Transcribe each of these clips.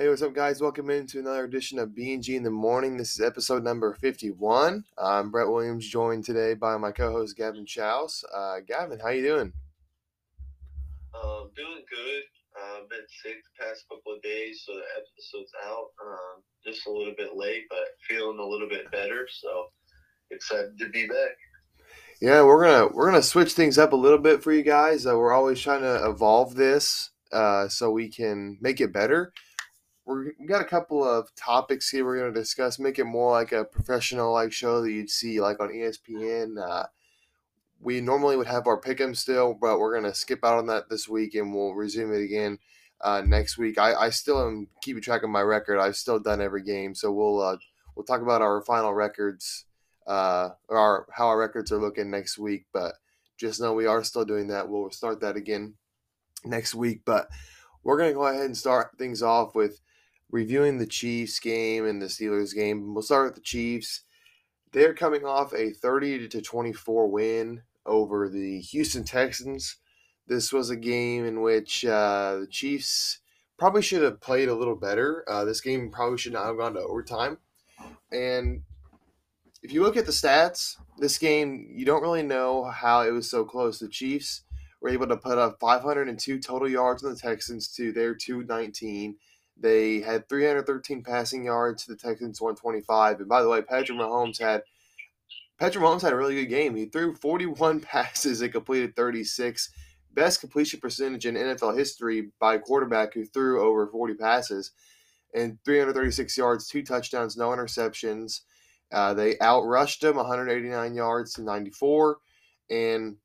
Hey, what's up, guys? Welcome into another edition of B&G in the Morning. This is episode number 51. I'm Brett Williams, joined today by my co-host Gavin Chows. Uh, Gavin, how you doing? Um, doing good. I've uh, been sick the past couple of days, so the episode's out. Um, just a little bit late, but feeling a little bit better. So excited to be back. Yeah, we're gonna we're gonna switch things up a little bit for you guys. Uh, we're always trying to evolve this uh, so we can make it better. We're, we got a couple of topics here we're gonna discuss. Make it more like a professional like show that you'd see like on ESPN. Uh, we normally would have our pick'em still, but we're gonna skip out on that this week and we'll resume it again uh, next week. I, I still am keeping track of my record. I've still done every game, so we'll uh, we'll talk about our final records uh, our how our records are looking next week. But just know we are still doing that. We'll start that again next week. But we're gonna go ahead and start things off with reviewing the Chiefs game and the Steelers game. We'll start with the Chiefs. They're coming off a 30 to 24 win over the Houston Texans. This was a game in which uh, the Chiefs probably should have played a little better. Uh, this game probably should not have gone to overtime. And if you look at the stats, this game, you don't really know how it was so close. The Chiefs were able to put up 502 total yards on the Texans to their 219. They had 313 passing yards to the Texans 125. And by the way, Patrick Mahomes had Patrick Mahomes had a really good game. He threw 41 passes and completed 36. Best completion percentage in NFL history by a quarterback who threw over 40 passes and 336 yards, two touchdowns, no interceptions. Uh, they outrushed them 189 yards to 94 and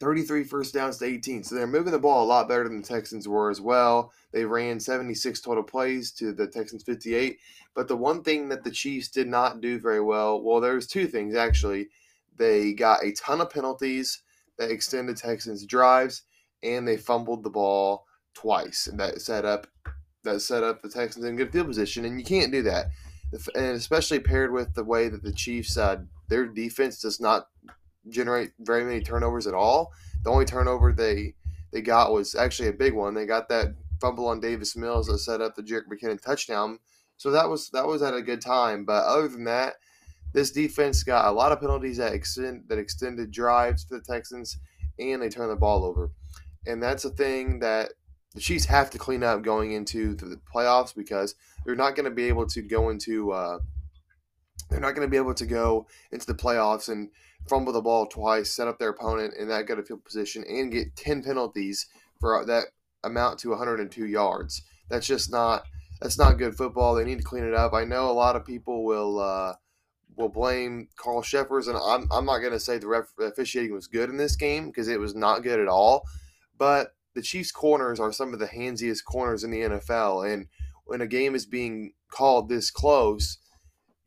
33 first downs to 18. So they're moving the ball a lot better than the Texans were as well. They ran 76 total plays to the Texans 58. But the one thing that the Chiefs did not do very well, well, there's two things actually. They got a ton of penalties that extended Texans drives, and they fumbled the ball twice, and that set up that set up the Texans in good field position. And you can't do that and especially paired with the way that the Chiefs uh, their defense does not generate very many turnovers at all. The only turnover they they got was actually a big one. They got that fumble on Davis Mills that set up the Jerick McKinnon touchdown. So that was that was at a good time. But other than that, this defense got a lot of penalties that extend that extended drives for the Texans, and they turned the ball over. And that's a thing that the Chiefs have to clean up going into the playoffs because they're not going to be able to go into uh, they're not going to be able to go into the playoffs and fumble the ball twice, set up their opponent in that good field position, and get ten penalties for that amount to 102 yards. That's just not that's not good football. They need to clean it up. I know a lot of people will uh, will blame Carl Cheffers, and I'm, I'm not going to say the ref, officiating was good in this game because it was not good at all. But the Chiefs' corners are some of the handsiest corners in the NFL, and when a game is being called this close,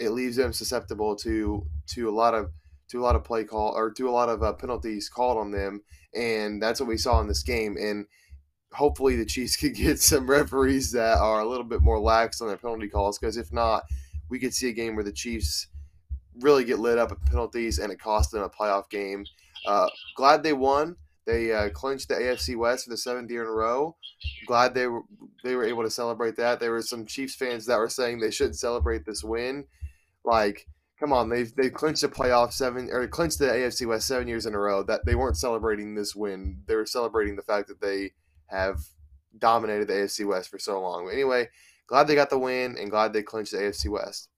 it leaves them susceptible to to a lot of to a lot of play call or to a lot of uh, penalties called on them, and that's what we saw in this game. And hopefully, the Chiefs could get some referees that are a little bit more lax on their penalty calls, because if not, we could see a game where the Chiefs really get lit up at penalties and it cost them a playoff game. Uh, glad they won. They uh, clinched the AFC West for the seventh year in a row. Glad they were they were able to celebrate that. There were some Chiefs fans that were saying they shouldn't celebrate this win. Like, come on, they've they clinched the playoff seven or clinched the AFC West seven years in a row. That they weren't celebrating this win. They were celebrating the fact that they have dominated the AFC West for so long. But anyway, glad they got the win and glad they clinched the AFC West.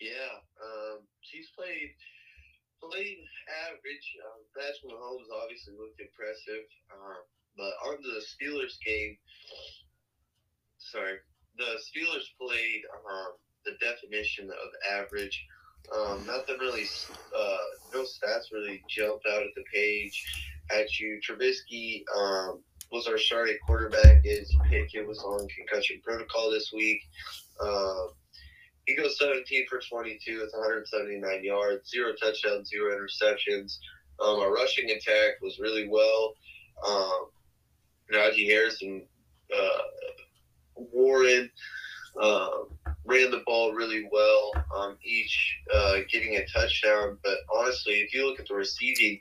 Yeah, um, Chiefs played played average. Um, Patrick Mahomes obviously looked impressive, um, but on the Steelers game, sorry, the Steelers played um, the definition of average. Um, nothing really, uh, no stats really jumped out at the page at you. Trubisky um, was our starting quarterback. His pick it was on concussion protocol this week. Uh, he goes 17 for 22 with 179 yards, zero touchdowns, zero interceptions. Um, our rushing attack was really well. Um, Najee Harrison, uh, Warren uh, ran the ball really well, um, each uh, getting a touchdown. But honestly, if you look at the receiving,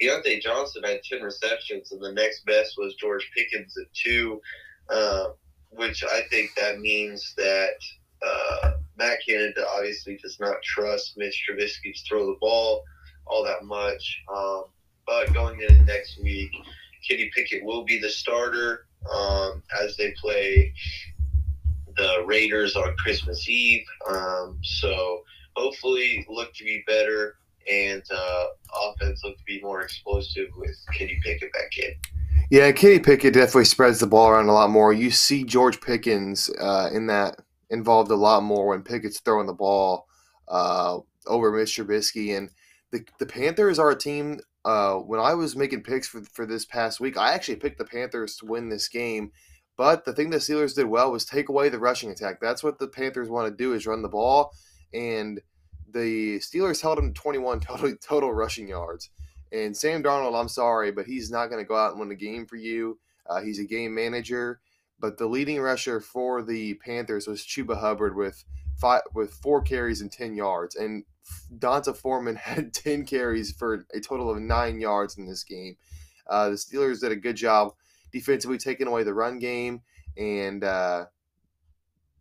Diontae Johnson had 10 receptions, and the next best was George Pickens at two. Uh, which I think that means that uh, Matt Canada obviously does not trust Mitch Trubisky to throw the ball all that much. Um, but going into next week, Kenny Pickett will be the starter um, as they play the Raiders on Christmas Eve. Um, so hopefully, look to be better and uh, offense look to be more explosive with Kenny Pickett back in. Yeah, Kenny Pickett definitely spreads the ball around a lot more. You see George Pickens uh, in that involved a lot more when Pickett's throwing the ball uh, over Mitch Trubisky. And the, the Panthers are a team. Uh, when I was making picks for, for this past week, I actually picked the Panthers to win this game. But the thing the Steelers did well was take away the rushing attack. That's what the Panthers want to do is run the ball. And the Steelers held him to 21 total, total rushing yards. And Sam Darnold, I'm sorry, but he's not going to go out and win a game for you. Uh, he's a game manager. But the leading rusher for the Panthers was Chuba Hubbard with five with four carries and ten yards, and D'Onta Foreman had ten carries for a total of nine yards in this game. Uh, the Steelers did a good job defensively taking away the run game, and uh,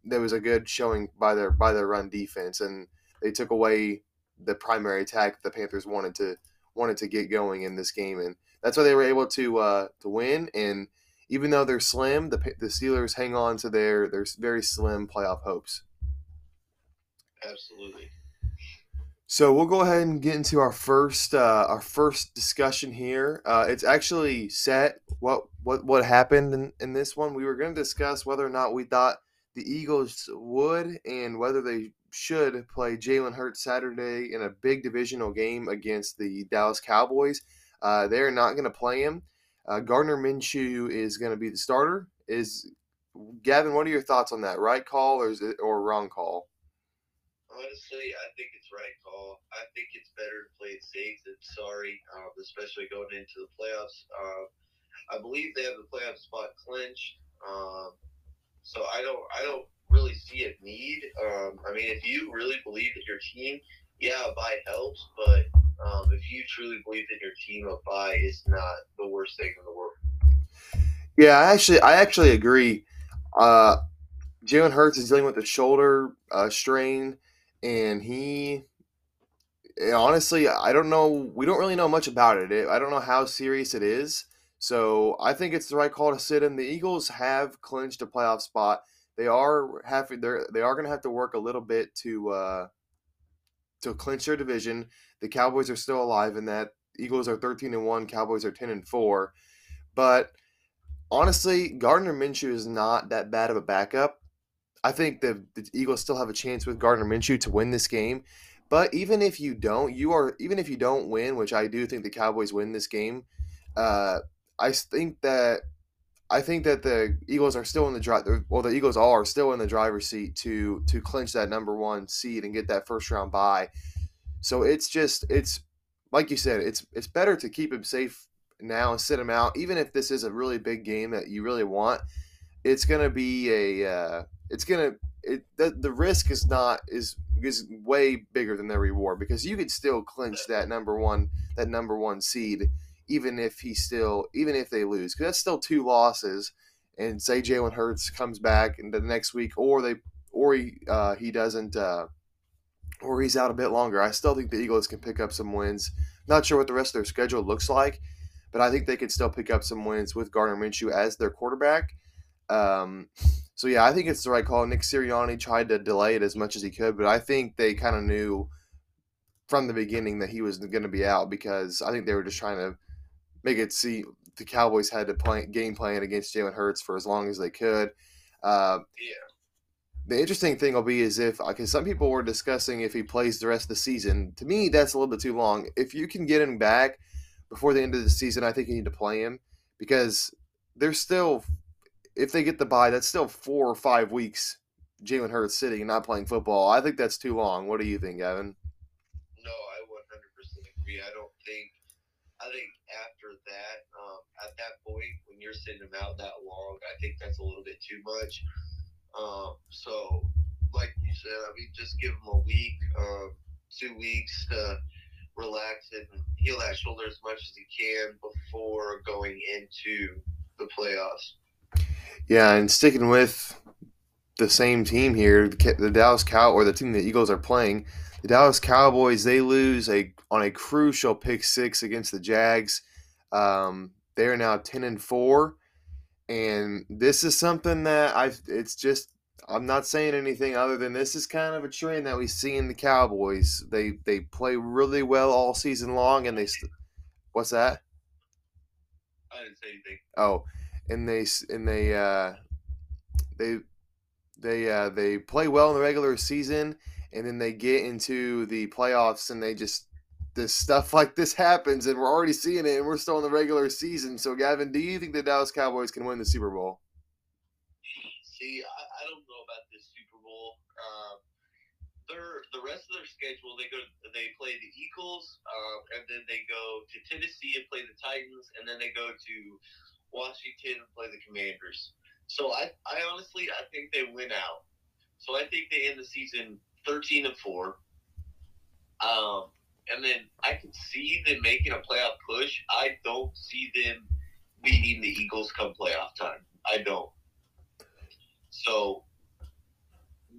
there was a good showing by their by their run defense, and they took away the primary attack the Panthers wanted to wanted to get going in this game, and that's why they were able to uh, to win. And even though they're slim, the the Steelers hang on to their their very slim playoff hopes. Absolutely. So we'll go ahead and get into our first uh, our first discussion here. Uh, it's actually set what what what happened in, in this one. We were going to discuss whether or not we thought the Eagles would and whether they should play Jalen Hurts Saturday in a big divisional game against the Dallas Cowboys. Uh, they're not going to play him. Uh, Gardner Minshew is going to be the starter. Is Gavin? What are your thoughts on that? Right call or is it or wrong call? Honestly, I think it's right call. I think it's better to play it safe than sorry, um, especially going into the playoffs. Uh, I believe they have the playoff spot clinched. Um, so I don't I don't really see a need. Um, I mean, if you really believe in your team, yeah, a buy helps. But um, if you truly believe in your team, a buy is not the worst thing in the world. Yeah, I actually I actually agree. Uh, Jalen Hurts is dealing with a shoulder uh, strain, and he honestly I don't know. We don't really know much about it. I don't know how serious it is. So I think it's the right call to sit him. The Eagles have clinched a playoff spot. They are having they're they are going to have to work a little bit to uh, to clinch their division. The Cowboys are still alive in that. Eagles are thirteen and one. Cowboys are ten and four. But honestly, Gardner Minshew is not that bad of a backup. I think the, the Eagles still have a chance with Gardner Minshew to win this game. But even if you don't, you are even if you don't win, which I do think the Cowboys win this game. Uh, I think that I think that the Eagles are still in the drive. Well, the Eagles are still in the driver's seat to to clinch that number one seed and get that first round bye. So it's just it's like you said, it's it's better to keep him safe now and sit him out, even if this is a really big game that you really want. It's gonna be a uh, it's gonna it the, the risk is not is is way bigger than the reward because you could still clinch that number one that number one seed even if he still even if they lose because that's still two losses and say Jalen Hurts comes back in the next week or they or he uh, he doesn't uh, or he's out a bit longer I still think the Eagles can pick up some wins. Not sure what the rest of their schedule looks like but I think they could still pick up some wins with Gardner Minshew as their quarterback um, so yeah I think it's the right call Nick Sirianni tried to delay it as much as he could but I think they kind of knew from the beginning that he was going to be out because I think they were just trying to make it see the Cowboys had to play game plan against Jalen Hurts for as long as they could. Uh, yeah. The interesting thing will be is if because some people were discussing if he plays the rest of the season. To me, that's a little bit too long. If you can get him back before the end of the season, I think you need to play him because there's still if they get the bye, that's still four or five weeks. Jalen Hurts sitting and not playing football. I think that's too long. What do you think, Evan? No, I 100% agree. I don't think. I think after that, um, at that point, when you're sitting them out that long, I think that's a little bit too much. Um, so, like you said, I mean, just give him a week, um, two weeks to relax and heal that shoulder as much as he can before going into the playoffs. Yeah, and sticking with the same team here, the Dallas Cow or the team the Eagles are playing, the Dallas Cowboys they lose a on a crucial pick six against the Jags. Um, they are now ten and four, and this is something that I it's just I'm not saying anything other than this is kind of a trend that we see in the Cowboys. They they play really well all season long, and they. St- What's that? I didn't say anything. Oh, and they and they uh, they they uh, they play well in the regular season, and then they get into the playoffs, and they just this stuff like this happens, and we're already seeing it, and we're still in the regular season. So, Gavin, do you think the Dallas Cowboys can win the Super Bowl? See, I, I don't know about this Super Bowl. Uh, their the rest of their schedule, they go they play the Eagles, uh, and then they go to Tennessee and play the Titans, and then they go to Washington play the Commanders. So I, I honestly, I think they win out. So I think they end the season thirteen and four. Um, and then I can see them making a playoff push. I don't see them beating the Eagles come playoff time. I don't. So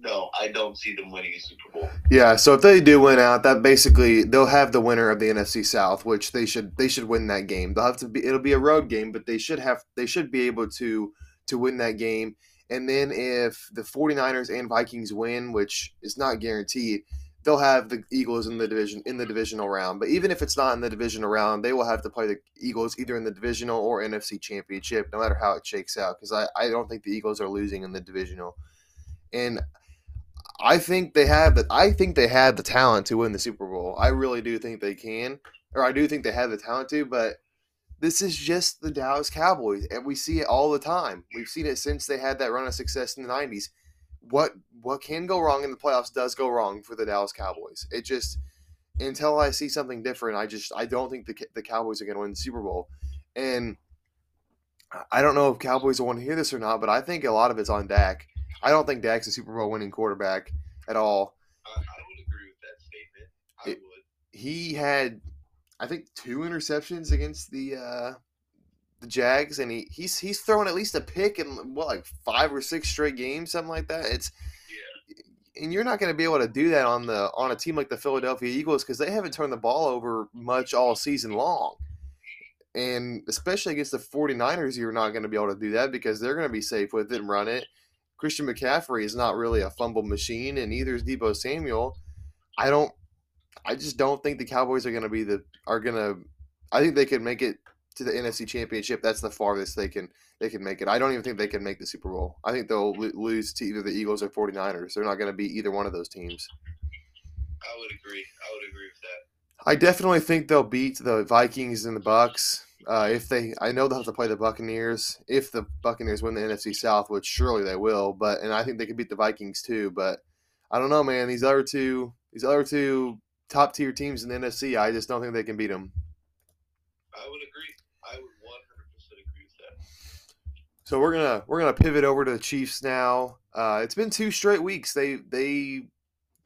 no, I don't see them winning a Super Bowl. Yeah, so if they do win out, that basically they'll have the winner of the NFC South, which they should they should win that game. They'll have to be it'll be a road game, but they should have they should be able to to win that game. And then if the 49ers and Vikings win, which is not guaranteed, they'll have the Eagles in the division in the divisional round. But even if it's not in the divisional round, they will have to play the Eagles either in the divisional or NFC championship, no matter how it shakes out. Because I, I don't think the Eagles are losing in the divisional. And I think they have the I think they have the talent to win the Super Bowl. I really do think they can, or I do think they have the talent to. But this is just the Dallas Cowboys, and we see it all the time. We've seen it since they had that run of success in the '90s. What what can go wrong in the playoffs does go wrong for the Dallas Cowboys. It just until I see something different, I just I don't think the the Cowboys are going to win the Super Bowl, and I don't know if Cowboys will want to hear this or not, but I think a lot of it's on Dak. I don't think Dak's a Super Bowl winning quarterback at all. I, I would agree with that statement. I it, would. He had, I think, two interceptions against the uh, the Jags, and he he's he's throwing at least a pick in what like five or six straight games, something like that. It's yeah. and you're not going to be able to do that on the on a team like the Philadelphia Eagles because they haven't turned the ball over much all season long. And especially against the 49ers, you're not going to be able to do that because they're going to be safe with it and run it. Christian McCaffrey is not really a fumble machine, and neither is Deebo Samuel. I don't. I just don't think the Cowboys are going to be the are going to. I think they could make it to the NFC Championship. That's the farthest they can they can make it. I don't even think they can make the Super Bowl. I think they'll lo- lose to either the Eagles or 49ers. They're not going to be either one of those teams. I would agree. I would agree with that. I definitely think they'll beat the Vikings and the Bucks. Uh, if they, I know they'll have to play the Buccaneers. If the Buccaneers win the NFC South, which surely they will, but and I think they could beat the Vikings too. But I don't know, man. These other two, these other two top tier teams in the NFC, I just don't think they can beat them. I would agree. I would one hundred percent agree with that. So we're gonna we're gonna pivot over to the Chiefs now. Uh, it's been two straight weeks. They they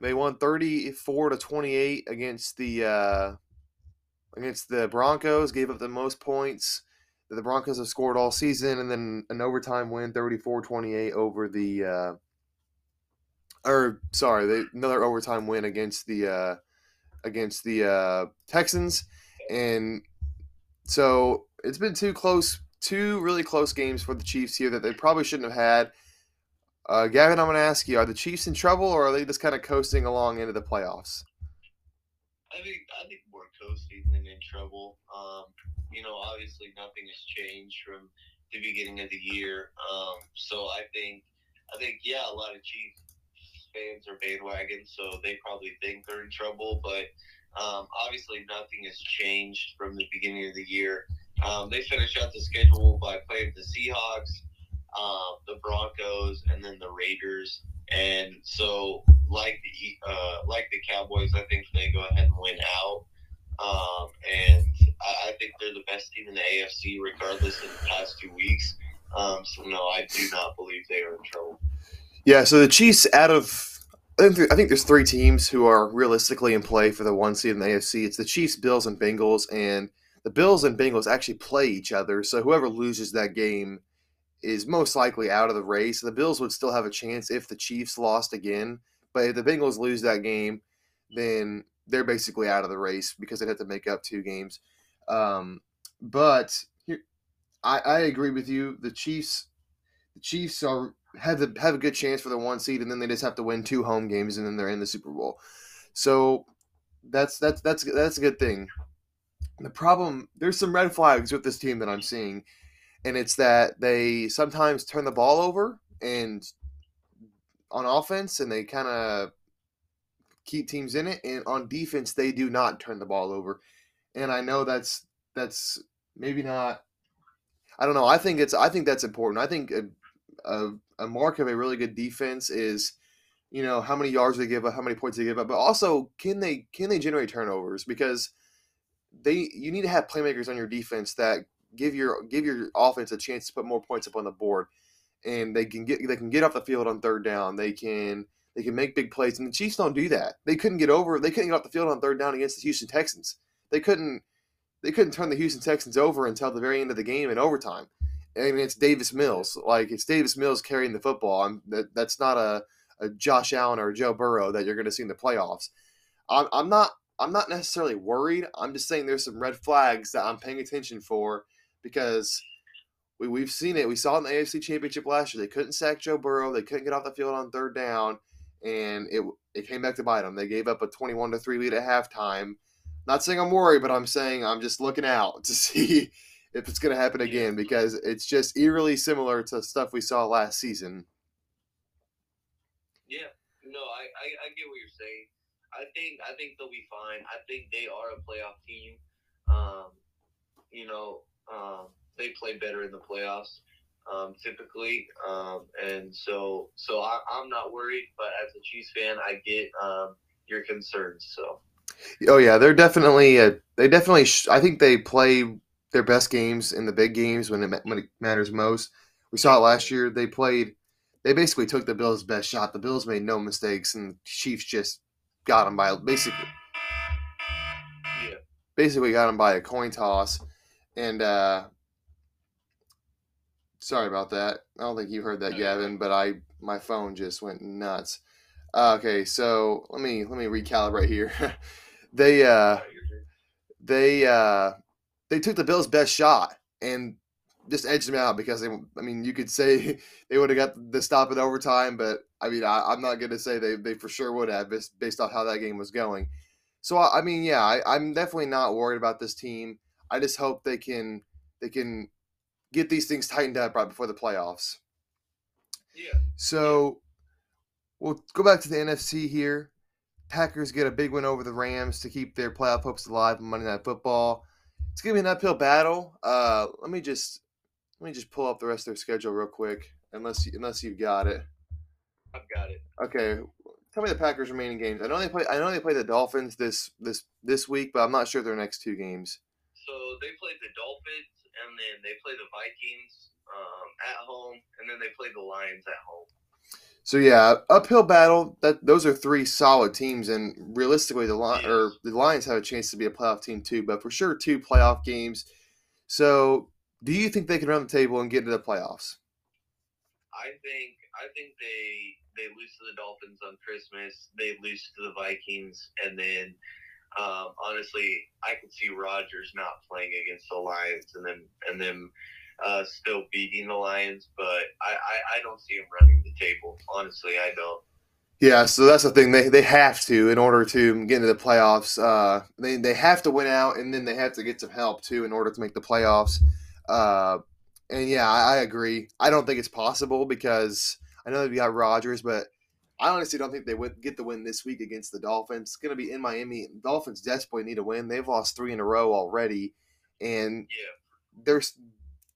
they won thirty four to twenty eight against the uh, against the Broncos, gave up the most points that the Broncos have scored all season, and then an overtime win 34 28 over the. Uh, or sorry, they, another overtime win against the uh, against the uh, Texans, and so it's been two close, two really close games for the Chiefs here that they probably shouldn't have had. Uh, Gavin, I'm going to ask you: Are the Chiefs in trouble, or are they just kind of coasting along into the playoffs? I think I think we're and in trouble. Um, you know, obviously nothing has changed from the beginning of the year. Um, so I think I think yeah, a lot of Chiefs fans are bandwagon, so they probably think they're in trouble. But um, obviously nothing has changed from the beginning of the year. Um, they finished out the schedule by playing the Seahawks, uh, the Broncos, and then the Raiders. And so, like the uh, like the Cowboys, I think they go ahead and win out. Um, and I, I, think they're the best team in the AFC, regardless of the past two weeks. Um, so no, I do not believe they are in trouble. Yeah. So the Chiefs, out of I think there's three teams who are realistically in play for the one seed in the AFC. It's the Chiefs, Bills, and Bengals, and the Bills and Bengals actually play each other. So whoever loses that game is most likely out of the race. The Bills would still have a chance if the Chiefs lost again, but if the Bengals lose that game, then they're basically out of the race because they'd have to make up two games. Um, but here, I, I agree with you. The Chiefs, the Chiefs are have the, have a good chance for the one seed, and then they just have to win two home games, and then they're in the Super Bowl. So that's that's that's that's a good thing. The problem there's some red flags with this team that I'm seeing, and it's that they sometimes turn the ball over and on offense, and they kind of keep teams in it, and on defense they do not turn the ball over. And I know that's that's maybe not. I don't know. I think it's. I think that's important. I think a, a, a mark of a really good defense is you know how many yards they give up, how many points they give up, but also can they can they generate turnovers because they you need to have playmakers on your defense that give your give your offense a chance to put more points up on the board, and they can get they can get off the field on third down. They can they can make big plays, and the Chiefs don't do that. They couldn't get over. They couldn't get off the field on third down against the Houston Texans. They couldn't they couldn't turn the Houston Texans over until the very end of the game in overtime. I mean, it's Davis Mills. Like it's Davis Mills carrying the football. I'm, that, that's not a a Josh Allen or Joe Burrow that you're going to see in the playoffs. I'm, I'm not I'm not necessarily worried. I'm just saying there's some red flags that I'm paying attention for because we, we've seen it. We saw it in the AFC Championship last year. They couldn't sack Joe Burrow. They couldn't get off the field on third down, and it it came back to bite them. They gave up a 21 to three lead at halftime. Not saying I'm worried, but I'm saying I'm just looking out to see if it's going to happen again because it's just eerily similar to stuff we saw last season. Yeah, no, I, I, I get what you're saying. I think I think they'll be fine. I think they are a playoff team. Um, you know, um, they play better in the playoffs um, typically, um, and so so I, am not worried. But as a Chiefs fan, I get um, your concerns. So. Oh yeah, they're definitely uh, they definitely. Sh- I think they play their best games in the big games when it when it matters most. We saw it last year. They played they basically took the Bills' best shot. The Bills made no mistakes, and the Chiefs just got them by basically. Yeah. Basically, got them by a coin toss, and uh, sorry about that. I don't think you heard that, Gavin, but I my phone just went nuts. Uh, okay, so let me let me recalibrate here. they uh, they uh, they took the Bills' best shot, and just edged them out because they. I mean, you could say they would have got the stop in overtime, but I mean, I, am not going to say they, they for sure would have based, based off how that game was going. So I, I mean, yeah, I, am definitely not worried about this team. I just hope they can they can get these things tightened up right before the playoffs. Yeah. So we'll go back to the NFC here. Packers get a big win over the Rams to keep their playoff hopes alive on Monday Night Football. It's gonna be an uphill battle. Uh, let me just let me just pull up the rest of their schedule real quick, unless you, unless you've got it. I've got it. Okay, tell me the Packers' remaining games. I know they play. I know they play the Dolphins this this this week, but I'm not sure their next two games. So they play the Dolphins, and then they play the Vikings um, at home, and then they play the Lions at home. So yeah, uphill battle. That those are three solid teams, and realistically, the Lions or the Lions have a chance to be a playoff team too. But for sure, two playoff games. So do you think they can run the table and get into the playoffs? I think I think they they lose to the Dolphins on Christmas. They lose to the Vikings, and then um, honestly, I could see Rodgers not playing against the Lions, and then and then uh, still beating the Lions. But I, I I don't see him running the table. Honestly, I don't. Yeah, so that's the thing. They they have to in order to get into the playoffs. Uh, they they have to win out, and then they have to get some help too in order to make the playoffs. Uh, and yeah, I, I, agree. I don't think it's possible because I know they've got Rodgers, but I honestly don't think they would get the win this week against the Dolphins. It's going to be in Miami. Dolphins desperately need a win. They've lost three in a row already, and yeah. they're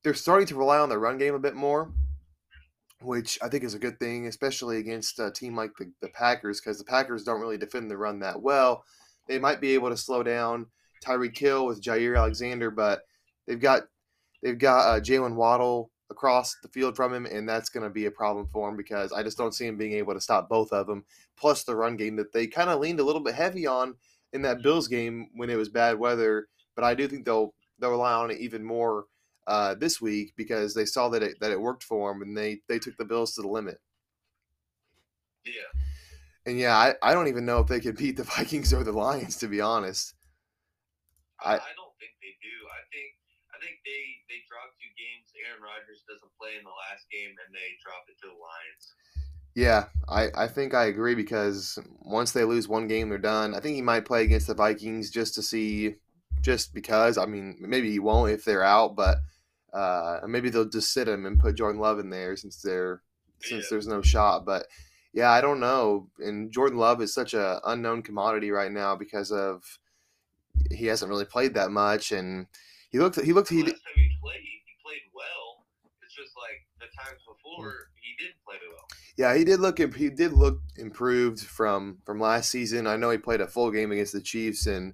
they're starting to rely on the run game a bit more, which I think is a good thing, especially against a team like the, the Packers, because the Packers don't really defend the run that well. They might be able to slow down Tyreek Hill with Jaire Alexander, but they've got They've got uh, Jaylen Waddle across the field from him, and that's going to be a problem for him because I just don't see him being able to stop both of them. Plus the run game that they kind of leaned a little bit heavy on in that Bills game when it was bad weather, but I do think they'll they'll rely on it even more uh, this week because they saw that it that it worked for them and they they took the Bills to the limit. Yeah. And yeah, I, I don't even know if they could beat the Vikings or the Lions to be honest. I, I- don't think they do. I think I think they they drop two games. Aaron Rodgers doesn't play in the last game, and they drop it to the Lions. Yeah, I, I think I agree because once they lose one game, they're done. I think he might play against the Vikings just to see, just because. I mean, maybe he won't if they're out, but uh, maybe they'll just sit him and put Jordan Love in there since they're since Yeah. there's no shot. But yeah, I don't know. And Jordan Love is such a unknown commodity right now because of he hasn't really played that much, and he looked he looked he last time he played, he played well. It's just like the times before he didn't play well. Yeah, he did look he did look improved from from last season. I know he played a full game against the Chiefs, and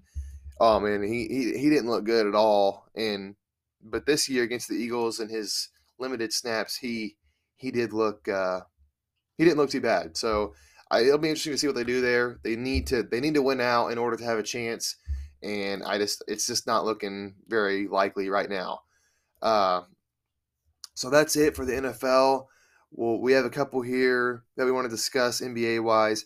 oh man, he he, he didn't look good at all. And but this year against the Eagles and his limited snaps, he he did look uh, he didn't look too bad. So I, it'll be interesting to see what they do there. They need to they need to win out in order to have a chance, and I just it's just not looking very likely right now. Uh, so that's it for the NFL. Well, we have a couple here that we want to discuss NBA wise.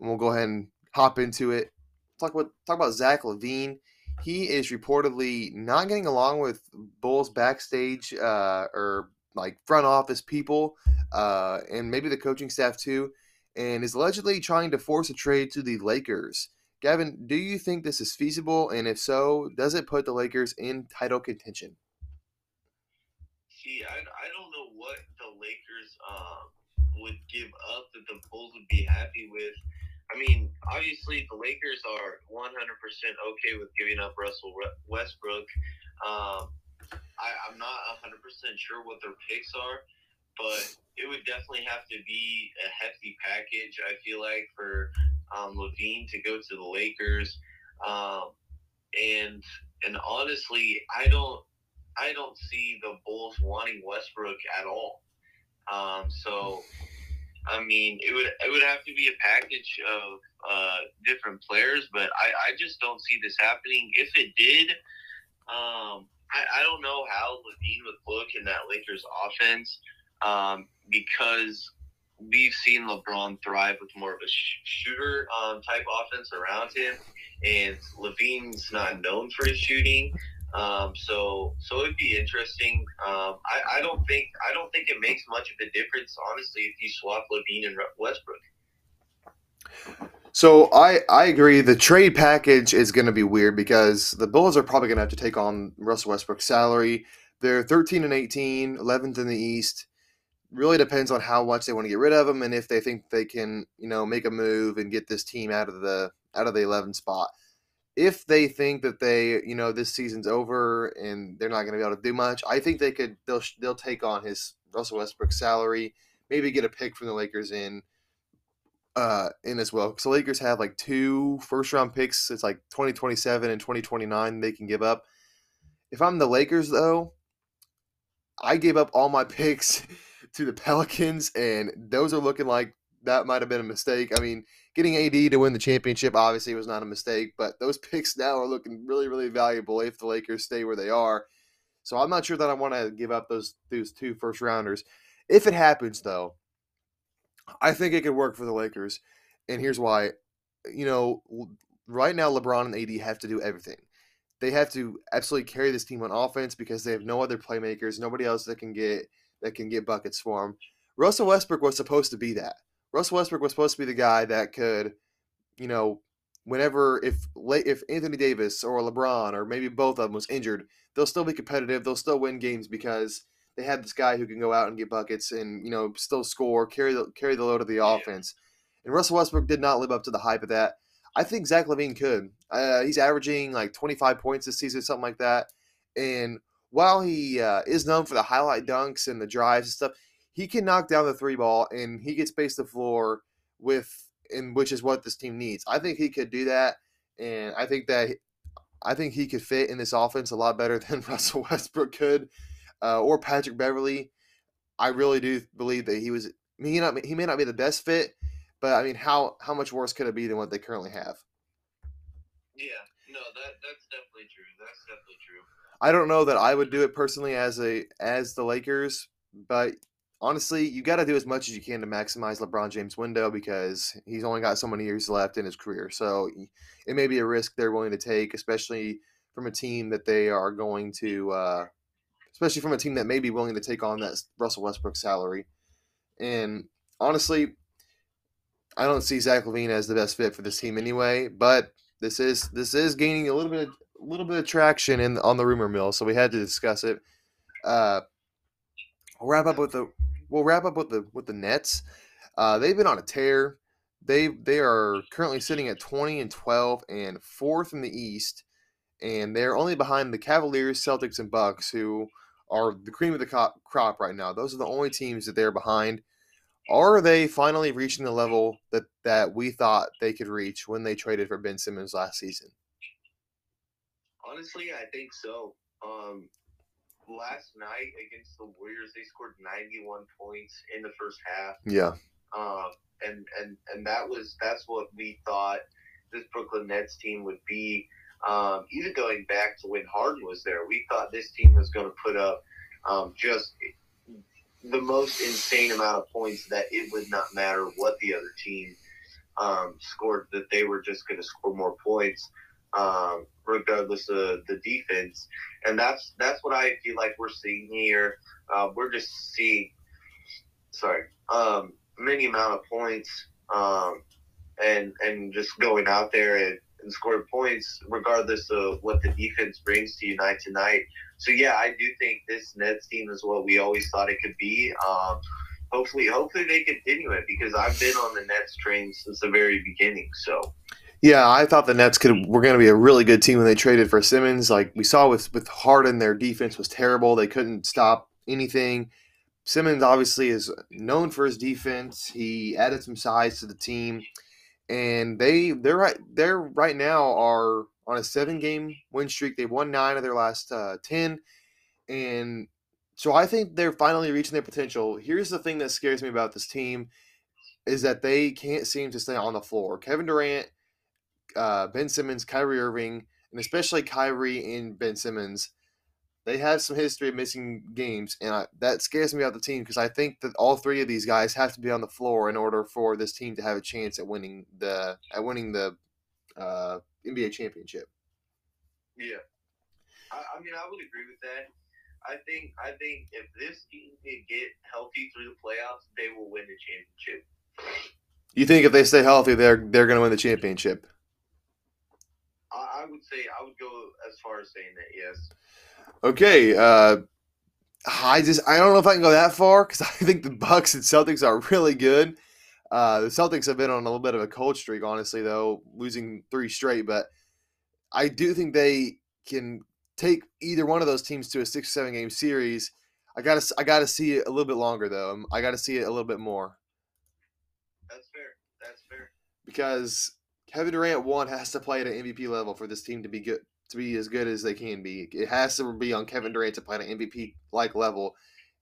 We'll go ahead and hop into it. Talk about talk about Zach LaVine. He is reportedly not getting along with Bulls backstage uh, or like front office people, uh, and maybe the coaching staff too, and is allegedly trying to force a trade to the Lakers. Gavin, do you think this is feasible? And if so, does it put the Lakers in title contention? See, I, I don't know what the Lakers um, would give up that the Bulls would be happy with. I mean, obviously the Lakers are 100% okay with giving up Russell Westbrook. Um, I, I'm not 100% sure what their picks are, but it would definitely have to be a hefty package. I feel like for um, LaVine to go to the Lakers, um, and and honestly, I don't I don't see the Bulls wanting Westbrook at all. Um, so, I mean, it would it would have to be a package of uh, different players, but I, I just don't see this happening. If it did, um, I, I don't know how LaVine would look in that Lakers offense um, because we've seen LeBron thrive with more of a sh- shooter um, type offense around him, and LaVine's not known for his shooting. Um, so so it'd be interesting. Um, I, I don't think I don't think it makes much of a difference, honestly, if you swap LaVine and Westbrook. So I I agree. The trade package is going to be weird because the Bulls are probably going to have to take on Russell Westbrook's salary. They're 13 and 18, 11th in the East. Really depends on how much they want to get rid of him and if they think they can, you know, make a move and get this team out of the out of the 11 spot. If they think that they, you know, this season's over and they're not going to be able to do much, I think they could they'll they'll take on his Russell Westbrook salary, maybe get a pick from the Lakers in uh, in as well. So Lakers have like two first round picks. It's like 2027 and 2029 they can give up. If I'm the Lakers though, I gave up all my picks to the Pelicans and those are looking like that might have been a mistake. I mean, getting AD to win the championship obviously was not a mistake, but those picks now are looking really really valuable if the Lakers stay where they are. So I'm not sure that I want to give up those those two first rounders. If it happens though, I think it could work for the Lakers, and here's why. You know, right now LeBron and AD have to do everything. They have to absolutely carry this team on offense because they have no other playmakers, nobody else that can get that can get buckets for him. Russell Westbrook was supposed to be that. Russell Westbrook was supposed to be the guy that could, you know, whenever if if Anthony Davis or LeBron or maybe both of them was injured, they'll still be competitive. They'll still win games because they have this guy who can go out and get buckets and you know still score, carry the carry the load of the offense. And Russell Westbrook did not live up to the hype of that. I think Zach LaVine could. Uh, he's averaging like 25 points this season, something like that. And while he uh, is known for the highlight dunks and the drives and stuff, he can knock down the three ball and he can space the floor with, and which is what this team needs. I think he could do that, and I think that I think he could fit in this offense a lot better than Russell Westbrook could, uh, or Patrick Beverley. I really do believe that he was. I mean, he not he may not be the best fit, but I mean, how how much worse could it be than what they currently have? Yeah, no, that that's definitely true. That's definitely true. I don't know that I would do it personally as a as the Lakers, but honestly, you got to do as much as you can to maximize LeBron James' window because he's only got so many years left in his career. So it may be a risk they're willing to take, especially from a team that they are going to, uh, especially from a team that may be willing to take on that Russell Westbrook salary. And honestly, I don't see Zach LaVine as the best fit for this team anyway. But this is this is gaining a little bit of, a little bit of traction in on the rumor mill, so we had to discuss it. Uh, we'll wrap up with the we'll wrap up with the with the Nets. Uh, they've been on a tear. They they are currently sitting at twenty and twelve and fourth in the East, and they're only behind the Cavaliers, Celtics, and Bucks, who are the cream of the crop right now. Those are the only teams that they're behind. Are they finally reaching the level that that we thought they could reach when they traded for Ben Simmons last season? Honestly, I think so. Um, last night against the Warriors, they scored 91 points in the first half. Yeah. Um, and and and that was that's what we thought this Brooklyn Nets team would be. Um, even going back to when Harden was there, we thought this team was going to put up um, just the most insane amount of points that it would not matter what the other team um, scored; that they were just going to score more points um, regardless of the defense. And that's that's what I feel like we're seeing here. Uh, we're just seeing, sorry, um, many amount of points, um, and and just going out there and, and scoring points regardless of what the defense brings to you night to night. So yeah, I do think this Nets team is what we always thought it could be. Um, hopefully, hopefully they continue it because I've been on the Nets train since the very beginning. So yeah, I thought the Nets could were going to be a really good team when they traded for Simmons. Like we saw with with Harden, their defense was terrible. They couldn't stop anything. Simmons obviously is known for his defense. He added some size to the team, and they they're right they're right now are on a seven game win streak. They've won nine of their last uh, ten, and so I think they're finally reaching their potential. Here's the thing that scares me about this team is that they can't seem to stay on the floor. Kevin Durant uh, Ben Simmons, Kyrie Irving, and especially Kyrie and Ben Simmons, they have some history of missing games, and I, that scares me about the team because I think that all three of these guys have to be on the floor in order for this team to have a chance at winning the at winning the uh, NBA championship. Yeah, I, I mean I would agree with that. I think I think if this team can get healthy through the playoffs, they will win the championship. You think if they stay healthy, they're they're going to win the championship? I, would say I would go as far as saying that yes. Okay. Uh, I just I don't know if I can go that far because I think the Bucks and Celtics are really good. Uh, the Celtics have been on a little bit of a cold streak, honestly, though, losing three straight. But I do think they can take either one of those teams to a six or seven game series. I gotta I gotta see it a little bit longer though. I gotta see it a little bit more. That's fair. That's fair. Because Kevin Durant one has to play at an MVP level for this team to be good to be as good as they can be. It has to be on Kevin Durant to play at an MVP like level,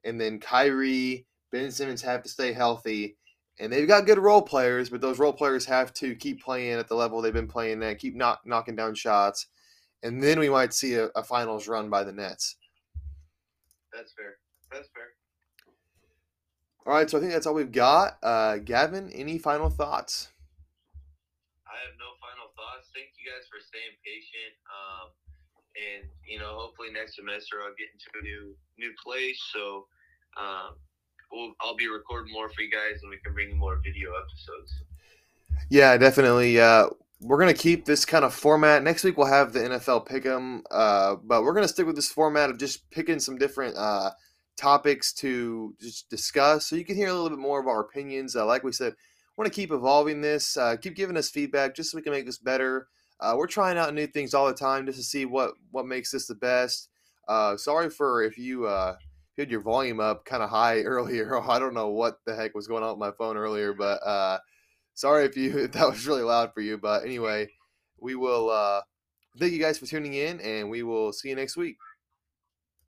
and then Kyrie, Ben Simmons have to stay healthy, and they've got good role players, but those role players have to keep playing at the level they've been playing at, keep knock, knocking down shots, and then we might see a, a finals run by the Nets. That's fair. That's fair. All right, so I think that's all we've got. Uh, Gavin, any final thoughts? I have no final thoughts. Thank you guys for staying patient. Um, and you know, hopefully next semester I'll get into a new new place. So um, we'll, I'll be recording more for you guys, and we can bring you more video episodes. Yeah, definitely. Uh, we're gonna keep this kind of format. Next week we'll have the NFL pick'em, uh, but we're gonna stick with this format of just picking some different uh, topics to just discuss, so you can hear a little bit more of our opinions. Uh, like we said, want to keep evolving this, uh, keep giving us feedback just so we can make this better. Uh, we're trying out new things all the time just to see what what makes this the best. Uh, sorry for if you uh, had your volume up kind of high earlier. I don't know what the heck was going on with my phone earlier, but uh, sorry if you if that was really loud for you. But anyway, we will uh, thank you guys for tuning in, and we will see you next week.